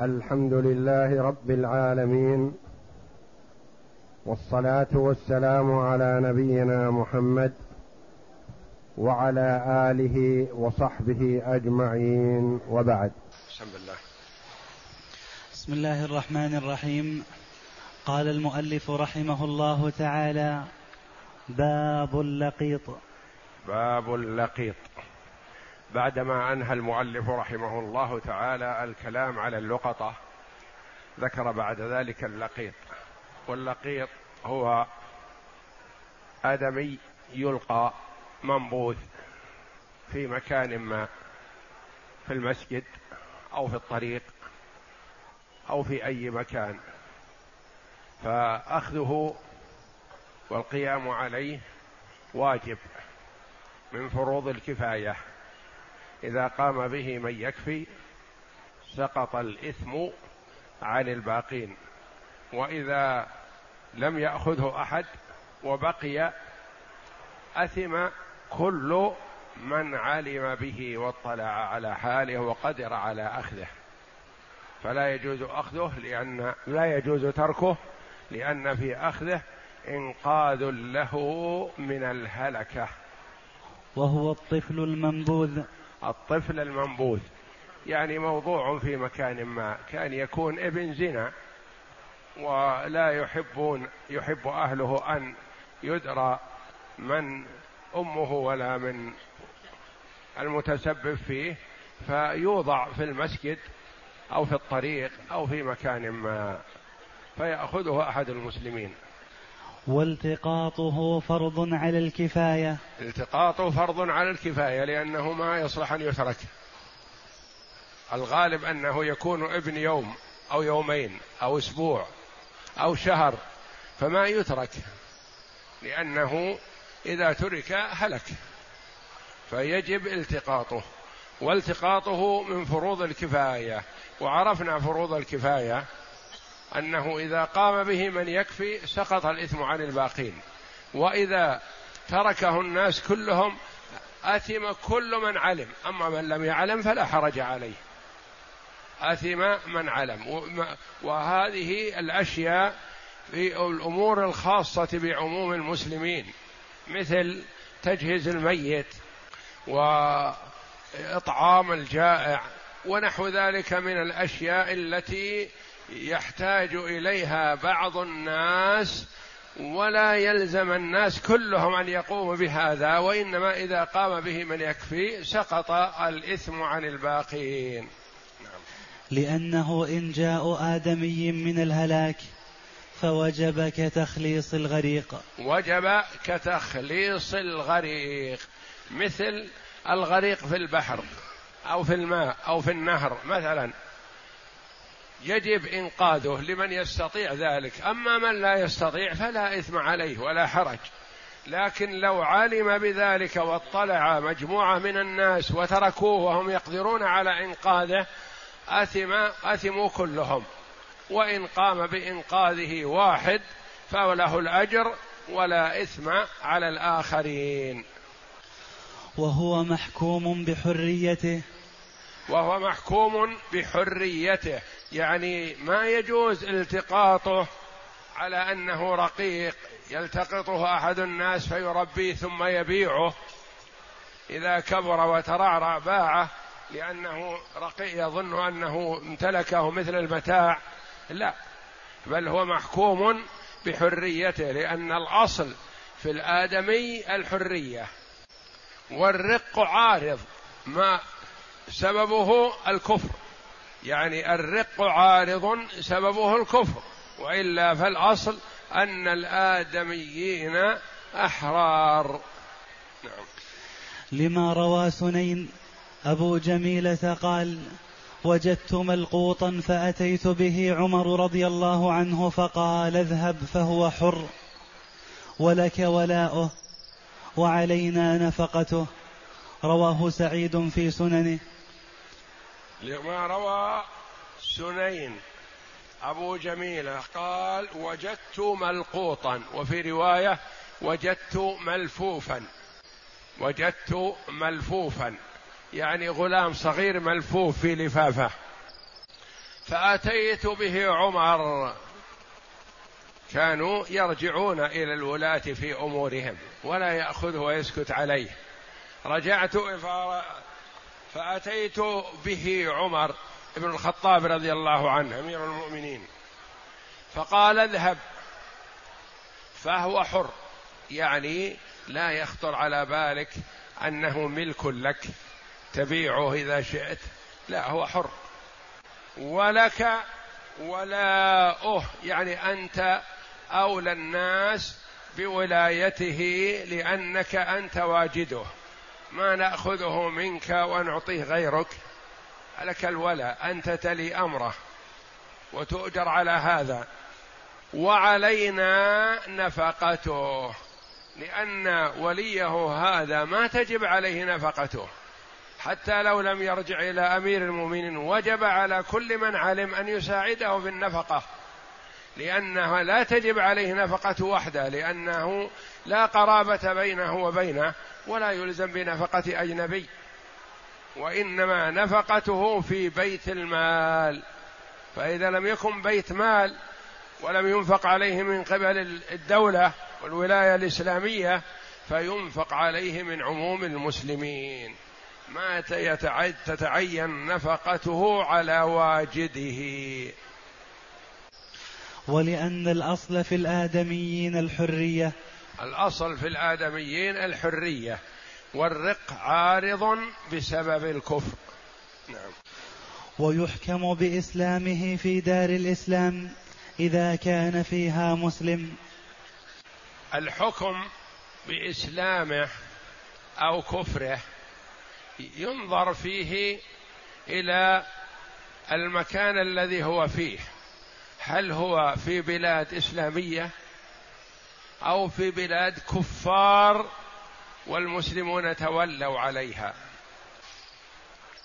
الحمد لله رب العالمين والصلاة والسلام على نبينا محمد وعلى آله وصحبه أجمعين وبعد. بسم الله بسم الله الرحمن الرحيم. قال المؤلف رحمه الله تعالى باب اللقيط. باب اللقيط. بعدما أنهى المؤلف رحمه الله تعالى الكلام على اللقطة ذكر بعد ذلك اللقيط. واللقيط هو آدمي يلقى منبوذ في مكان ما في المسجد أو في الطريق أو في أي مكان. فأخذه والقيام عليه واجب من فروض الكفاية. إذا قام به من يكفي سقط الإثم عن الباقين. وإذا لم يأخذه أحد وبقي أثم كل من علم به واطلع على حاله وقدر على أخذه. فلا يجوز أخذه لأن لا يجوز تركه لأن في أخذه إنقاذ له من الهلكة. وهو الطفل المنبوذ. الطفل المنبوذ. يعني موضوع في مكان ما كان يكون ابن زنا ولا يحبون يحب أهله أن يدرى من أمه ولا من المتسبب فيه فيوضع في المسجد أو في الطريق أو في مكان ما فياخذه أحد المسلمين. والتقاطه فرض على الكفاية. التقاطه فرض على الكفاية لأنه ما يصلح أن يترك. الغالب أنه يكون ابن يوم أو يومين أو أسبوع أو شهر فما يترك لأنه إذا ترك هلك. فيجب التقاطه. والتقاطه من فروض الكفاية. وعرفنا فروض الكفاية أنه إذا قام به من يكفي سقط الإثم عن الباقين. وإذا تركه الناس كلهم أثم كل من علم. أما من لم يعلم فلا حرج عليه. أثم من علم. وهذه الأشياء في الأمور الخاصة بعموم المسلمين. مثل تجهيز الميت وإطعام الجائع ونحو ذلك من الأشياء التي يحتاج إليها بعض الناس ولا يلزم الناس كلهم أن يقوموا بهذا وإنما إذا قام به من يكفي سقط الإثم عن الباقين. نعم. لأنه إن جاء ادمي من الهلاك فوجب كتخليص الغريق. وجب كتخليص الغريق مثل الغريق في البحر أو في الماء أو في النهر مثلا. يجب إنقاذه لمن يستطيع ذلك. أما من لا يستطيع فلا إثم عليه ولا حرج. لكن لو علم بذلك واطلع مجموعة من الناس وتركوه وهم يقدرون على إنقاذه اثم أثموا كلهم. وإن قام بإنقاذه واحد فله الأجر ولا إثم على الآخرين. وهو محكوم بحريته. وهو محكوم بحريته. يعني ما يجوز التقاطه على أنه رقيق يلتقطه أحد الناس فيربيه ثم يبيعه. إذا كبر وترعرع باعه لأنه رقيق يظن أنه امتلكه مثل المتاع. لا بل هو محكوم بحريته لأن الأصل في الآدمي الحرية. والرق عارض ما سببه الكفر. يعني الرق عارض سببه الكفر وإلا فالأصل أن الآدميين أحرار. نعم. لما روى سنين أبو جميله قال وجدت ملقوطا فأتيت به عمر رضي الله عنه فقال اذهب فهو حر ولك ولاؤه وعلينا نفقته. رواه سعيد في سننه. لما روى سنين. أبو جميلة قال وجدت ملقوطا وفي رواية وجدت ملفوفا. وجدت ملفوفا يعني غلام صغير ملفوف في لفافه. فأتيت به عمر. كانوا يرجعون إلى الولاة في أمورهم ولا يأخذه ويسكت عليه. رجعت فأتيت به عمر بن الخطاب رضي الله عنه أمير المؤمنين. فقال اذهب. فهو حر يعني لا يخطر على بالك أنه ملك لك تبيعه إذا شئت. لا هو حر. ولك ولاؤه يعني أنت أولى الناس بولايته لأنك أنت واجده. ما نأخذه منك ونعطيه غيرك. لك الولاء. أنت تلي أمره. وتؤجر على هذا. وعلينا نفقته. لأن وليه هذا ما تجب عليه نفقته. حتى لو لم يرجع إلى أمير المؤمنين وجب على كل من علم أن يساعده في النفقة. لانها لا تجب عليه نفقة وحده. لأنه لا قرابة بينه وبينه. ولا يلزم بنفقة أجنبي وإنما نفقته في بيت المال. فإذا لم يكن بيت مال ولم ينفق عليه من قبل الدولة والولاية الإسلامية فينفق عليه من عموم المسلمين. ما تتعين نفقته على واجده. ولأن الأصل في الآدميين الحرية الأصل في الآدميين الحرية والرق عارض بسبب الكفر. نعم. ويحكم بإسلامه في دار الإسلام إذا كان فيها مسلم. الحكم بإسلامه أو كفره ينظر فيه إلى المكان الذي هو فيه. هل هو في بلاد إسلامية؟ أو في بلاد كفار والمسلمون تولوا عليها.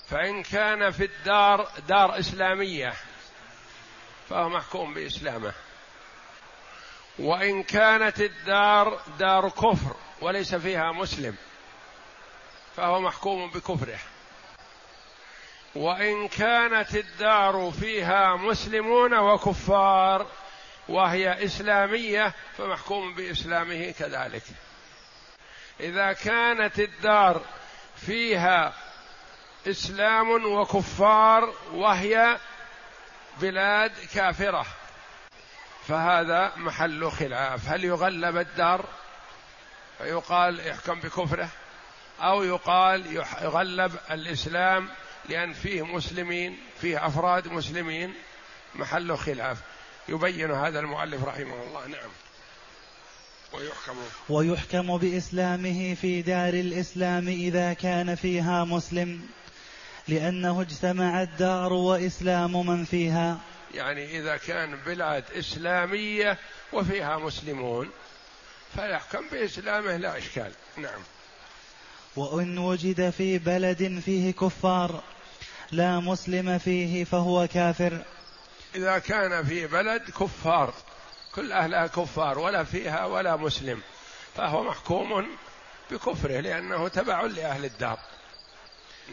فإن كان في الدار دار إسلامية فهو محكوم بإسلامه. وإن كانت الدار دار كفر وليس فيها مسلم فهو محكوم بكفره. وإن كانت الدار فيها مسلمون وكفار وهي إسلامية فمحكوم بإسلامه كذلك. إذا كانت الدار فيها إسلام وكفار وهي بلاد كافرة فهذا محل خلاف. هل يغلب الدار؟ فيقال يحكم بكفره أو يقال يغلب الإسلام لأن فيه مسلمين فيه أفراد مسلمين محل خلاف. يبين هذا المؤلف رحمه الله نعم. ويحكم. ويحكم بإسلامه في دار الإسلام إذا كان فيها مسلم لأنه اجتمع الدار وإسلام من فيها. يعني إذا كان بلاد إسلامية وفيها مسلمون فيحكم بإسلامه لا إشكال. نعم. وإن وجد في بلد فيه كفار لا مسلم فيه فهو كافر. إذا كان في بلد كفار كل أهلها كفار ولا فيها ولا مسلم فهو محكوم بكفره لأنه تبع لأهل الدار.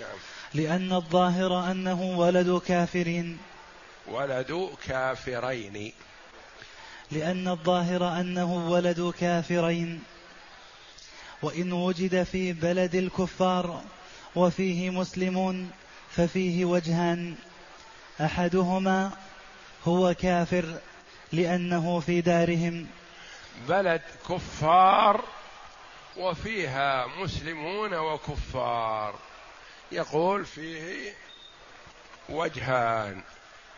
نعم. لأن الظاهر أنه ولد كافرين. ولد كافرين. لأن الظاهر أنه ولد كافرين. وإن وجد في بلد الكفار وفيه مسلمون ففيه وجهان أحدهما هو كافر لأنه في دارهم. بلد كفار وفيها مسلمون وكفار. يقول فيه وجهان.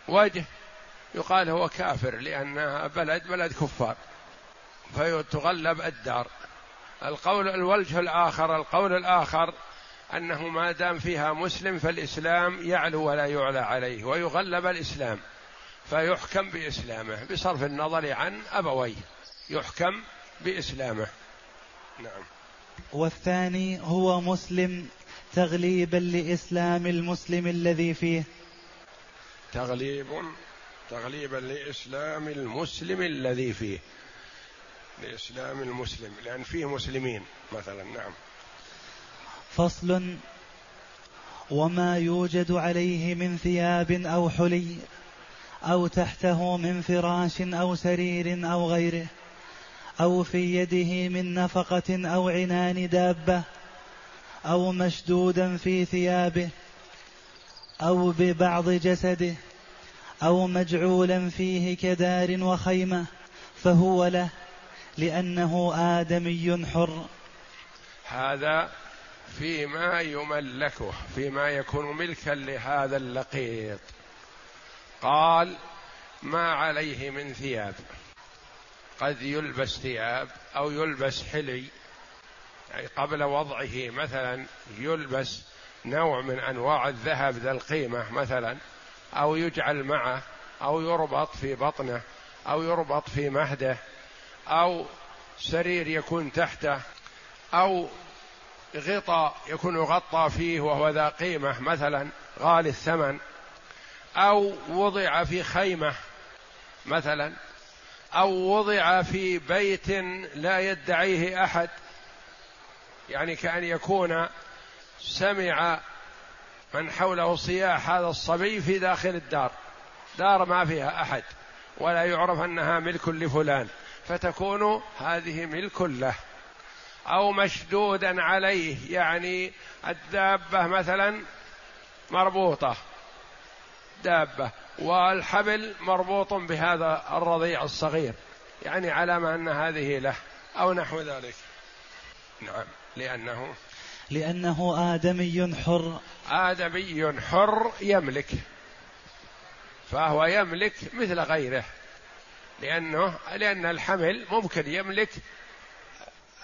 وجه يقال هو كافر لأنها بلد بلد كفار. فتغلب الدار. القول الوجه الآخر القول الآخر أنه ما دام فيها مسلم فالإسلام يعلو ولا يعلى عليه ويغلب الإسلام. فيحكم بإسلامه بصرف النظر عن أبويه يحكم بإسلامه. نعم. والثاني هو مسلم تغليبا لإسلام المسلم الذي فيه. تغليب تغليبا لإسلام المسلم الذي فيه. لإسلام المسلم لأن فيه مسلمين مثلا نعم. فصل وما يوجد عليه من ثياب أو حلي. أو تحته من فراش أو سرير أو غيره أو في يده من نفقة أو عنان دابة أو مشدودا في ثيابه أو ببعض جسده أو مجعولا فيه كدار وخيمة فهو له لأنه آدمي حر. هذا فيما يملكه فيما يكون ملكا لهذا اللقيط. قال ما عليه من ثياب. قد يلبس ثياب أو يلبس حلي. يعني قبل وضعه مثلا يلبس نوع من أنواع الذهب ذا القيمة مثلا أو يجعل معه أو يربط في بطنه أو يربط في مهده أو سرير يكون تحته أو غطاء يكون يغطى فيه وهو ذا قيمة مثلا غالي الثمن. أو وضع في خيمة مثلا أو وضع في بيت لا يدعيه أحد. يعني كأن يكون سمع من حوله صياح هذا الصبي في داخل الدار. دار ما فيها أحد ولا يعرف أنها ملك لفلان. فتكون هذه ملك له أو مشدودا عليه. يعني الدابة مثلا مربوطة. دابه والحبل مربوط بهذا الرضيع الصغير يعني علامة أن هذه له أو نحو ذلك. نعم لأنه لأنه آدمي حر. آدمي حر يملك فهو يملك مثل غيره لأنه لأن الحمل ممكن يملك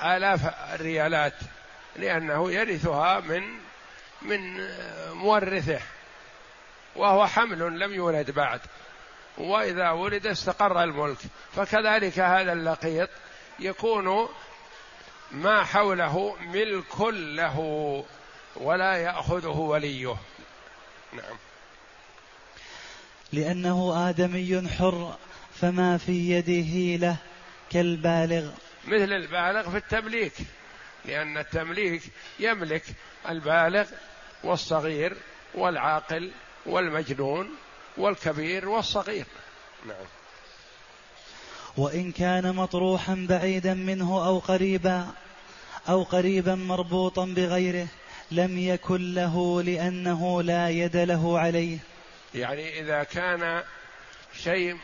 آلاف الريالات لأنه يرثها من من مورثه. وهو حمل لم يولد بعد. وإذا ولد استقر الملك. فكذلك هذا اللقيط يكون ما حوله ملك له ولا يأخذه وليه. نعم. لأنه آدمي حر فما في يده له كالبالغ. مثل البالغ في التمليك. لأن التمليك يملك البالغ والصغير والعاقل والمجنون والكبير والصغير. نعم. وإن كان مطروحا بعيدا منه أو قريبا أو قريبا مربوطا بغيره لم يكن له لأنه لا يد له عليه. يعني إذا كان شيء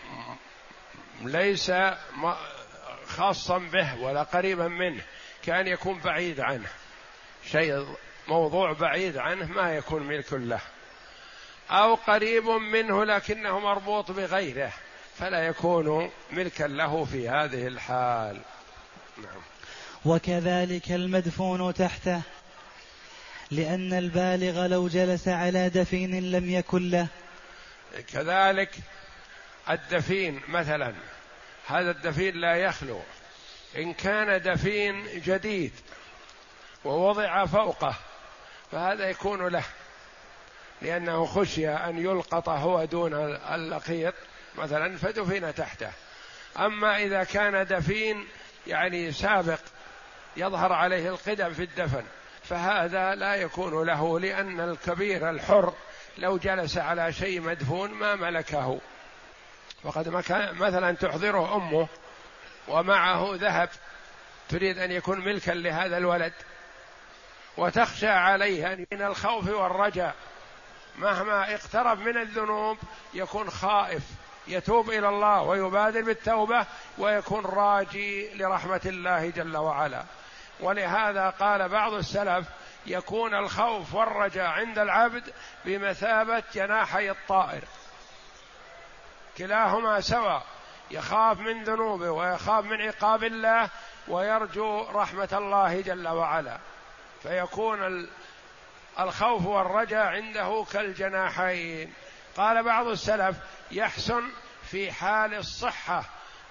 ليس خاصا به ولا قريبا منه كان يكون بعيد عنه. شيء موضوع بعيد عنه ما يكون ملك له. أو قريب منه لكنه مربوط بغيره فلا يكون ملكا له في هذه الحال. نعم. وكذلك المدفون تحته لأن البالغ لو جلس على دفين لم يكن له. كذلك الدفين مثلا هذا الدفين لا يخلو. إن كان دفين جديد ووضع فوقه فهذا يكون له. لأنه خشي أن يلقط هو دون اللقيط مثلا فدفن تحته. أما إذا كان دفين يعني سابق يظهر عليه القدم في الدفن فهذا لا يكون له لأن الكبير الحر لو جلس على شيء مدفون ما ملكه. وقد مثلا تحضره أمه ومعه ذهب تريد أن يكون ملكا لهذا الولد وتخشى عليه من الخوف والرجاء. مهما اقترب من الذنوب يكون خائف يتوب إلى الله ويبادر بالتوبة ويكون راجي لرحمة الله جل وعلا. ولهذا قال بعض السلف يكون الخوف والرجاء عند العبد بمثابة جناحي الطائر. كلاهما سواء يخاف من ذنوبه ويخاف من عقاب الله ويرجو رحمة الله جل وعلا. فيكون الخوف والرجاء عنده كالجناحين. قال بعض السلف يحسن في حال الصحة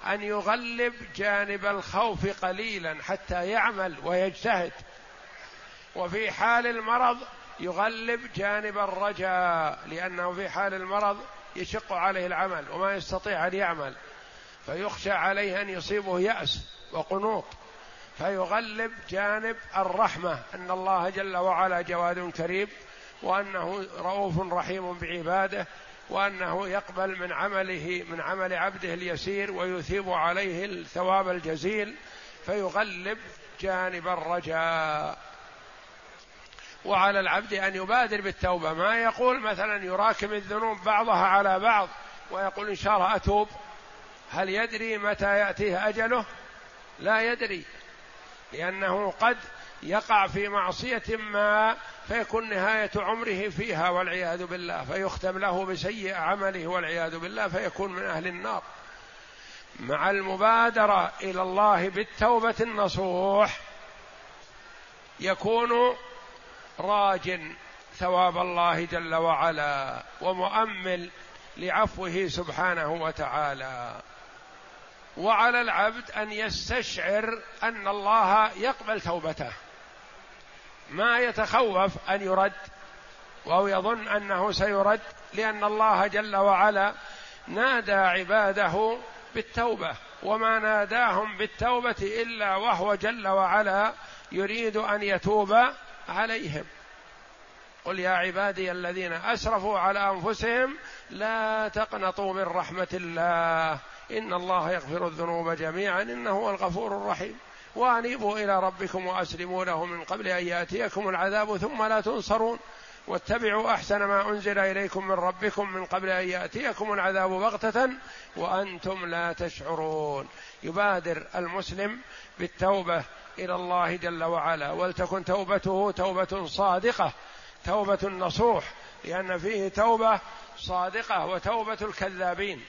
أن يغلب جانب الخوف قليلا حتى يعمل ويجتهد. وفي حال المرض يغلب جانب الرجاء لأنه في حال المرض يشق عليه العمل وما يستطيع أن يعمل فيخشى عليه أن يصيبه يأس وقنوط. فيغلب جانب الرحمة أن الله جل وعلا جواد كريم وأنه رؤوف رحيم بعباده وأنه يقبل من عمله من عمل عبده اليسير ويثيب عليه الثواب الجزيل فيغلب جانب الرجاء. وعلى العبد أن يبادر بالتوبة. ما يقول مثلا يراكم الذنوب بعضها على بعض ويقول إن شاء الله أتوب. هل يدري متى يأتيه أجله؟ لا يدري. لأنه قد يقع في معصية ما فيكون نهاية عمره فيها والعياذ بالله فيختم له بسيء عمله والعياذ بالله فيكون من أهل النار. مع المبادرة إلى الله بالتوبة النصوح يكون راج ثواب الله جل وعلا ومؤمل لعفوه سبحانه وتعالى. وعلى العبد أن يستشعر أن الله يقبل توبته. ما يتخوف أن يرد أو يظن أنه سيرد لأن الله جل وعلا نادى عباده بالتوبة وما ناداهم بالتوبة إلا وهو جل وعلا يريد أن يتوب عليهم. قل يا عبادي الذين أسرفوا على أنفسهم لا تقنطوا من رحمة الله. إن الله يغفر الذنوب جميعا إنه هو الغفور الرحيم. وأنيبوا إلى ربكم وأسلموا له من قبل أن يأتيكم العذاب ثم لا تنصرون. واتبعوا أحسن ما أنزل إليكم من ربكم من قبل أن يأتيكم العذاب بغتة وأنتم لا تشعرون. يبادر المسلم بالتوبة إلى الله جل وعلا. ولتكن توبته توبة صادقة توبة نصوح لأن فيه توبة صادقة وتوبة الكذابين.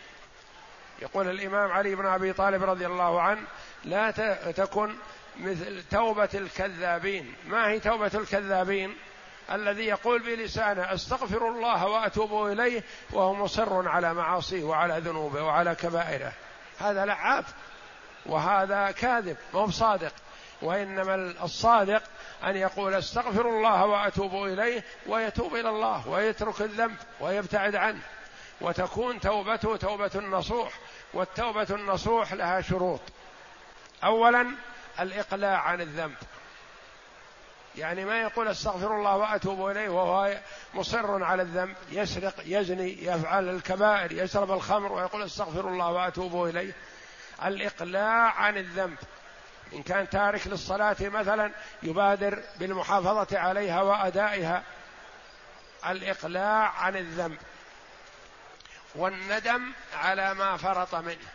يقول الإمام علي بن أبي طالب رضي الله عنه لا تكن مثل توبة الكذابين. ما هي توبة الكذابين؟ الذي يقول بلسانه أستغفر الله وأتوب إليه وهو مصر على معاصيه وعلى ذنوبه وعلى كبائره. هذا لعاب وهذا كاذب مو صادق وإنما الصادق أن يقول أستغفر الله وأتوب إليه ويتوب إلى الله ويترك الذنب ويبتعد عنه. وتكون توبته توبة النصوح والتوبة النصوح لها شروط. اولا الإقلاع عن الذنب. يعني ما يقول أستغفر الله وأتوب إليه وهو مصر على الذنب يسرق يزني يفعل الكبائر يشرب الخمر ويقول أستغفر الله وأتوب إليه. الإقلاع عن الذنب. إن كان تارك للصلاة مثلا يبادر بالمحافظة عليها وأدائها. الإقلاع عن الذنب. والندم على ما فرط منه.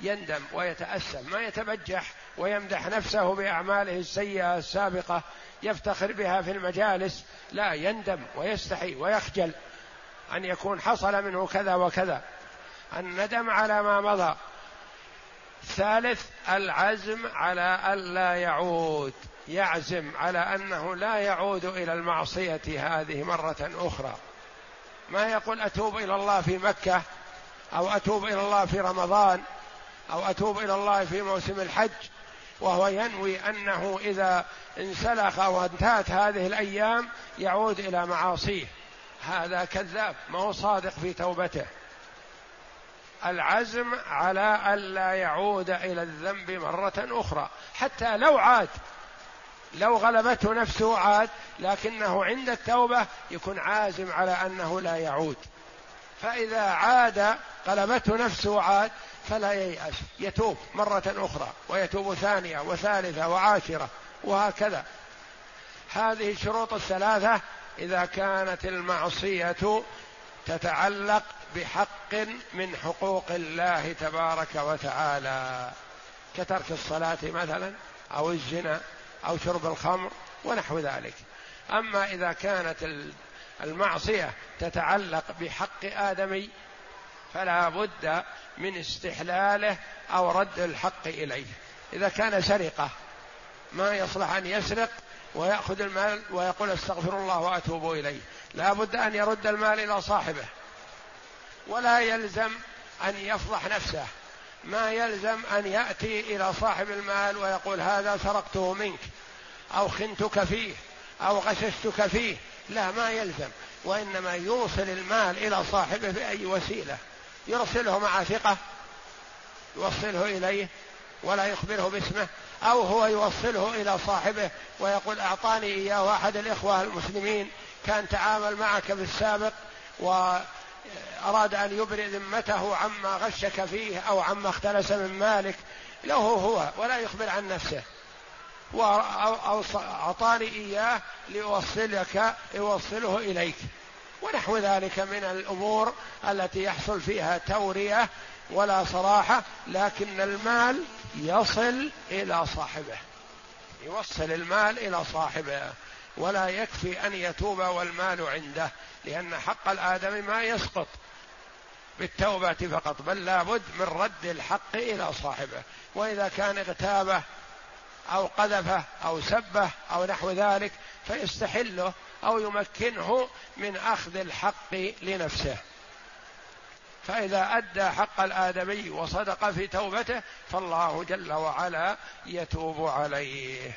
يندم ويتأسم ما يتبجح ويمدح نفسه بأعماله السيئة السابقة يفتخر بها في المجالس. لا يندم ويستحي ويخجل أن يكون حصل منه كذا وكذا. الندم على ما مضى. ثالث العزم على ألا يعود. يعزم على أنه لا يعود إلى المعصية هذه مرة أخرى. ما يقول أتوب إلى الله في مكة أو أتوب إلى الله في رمضان أو أتوب إلى الله في موسم الحج وهو ينوي أنه إذا انسلخ وانتهت هذه الأيام يعود إلى معاصيه. هذا كذاب ما هو صادق في توبته. العزم على ألا يعود إلى الذنب مرة أخرى حتى لو عاد لو غلبته نفسه عاد لكنه عند التوبة يكون عازم على أنه لا يعود. فإذا عاد غلبته نفسه عاد فلا ييأس. يتوب مرة أخرى ويتوب ثانية وثالثة وعاشرة وهكذا. هذه الشروط الثلاثة إذا كانت المعصية تتعلق بحق من حقوق الله تبارك وتعالى. كترك الصلاة مثلا أو الزنا أو شرب الخمر ونحو ذلك. أما إذا كانت المعصية تتعلق بحق آدمي فلا بد من استحلاله أو رد الحق إليه. إذا كان سرقة ما يصلح أن يسرق ويأخذ المال ويقول استغفر الله وأتوب إليه. لا بد أن يرد المال إلى صاحبه. ولا يلزم أن يفضح نفسه. ما يلزم أن يأتي إلى صاحب المال ويقول هذا سرقته منك أو خنتك فيه أو غششتك فيه. لا ما يلزم. وإنما يوصل المال إلى صاحبه بأي وسيلة. يرسله مع ثقة يوصله إليه ولا يخبره باسمه أو هو يوصله إلى صاحبه ويقول أعطاني إياه أحد الإخوة المسلمين كان تعامل معك في السابق و أراد أن يبرئ ذمته عما غشك فيه أو عما اختلس من مالك له هو ولا يخبر عن نفسه. وأعطاني إياه ليوصلك يوصله إليك ونحو ذلك من الأمور التي يحصل فيها تورية ولا صراحة لكن المال يصل إلى صاحبه يوصل المال إلى صاحبه ولا يكفي أن يتوب والمال عنده لأن حق الآدم ما يسقط بالتوبة فقط بل لابد من رد الحق إلى صاحبه. وإذا كان اغتابه أو قذفه أو سبه أو نحو ذلك فيستحله أو يمكنه من أخذ الحق لنفسه. فإذا أدى حق الآدمي وصدق في توبته فالله جل وعلا يتوب عليه.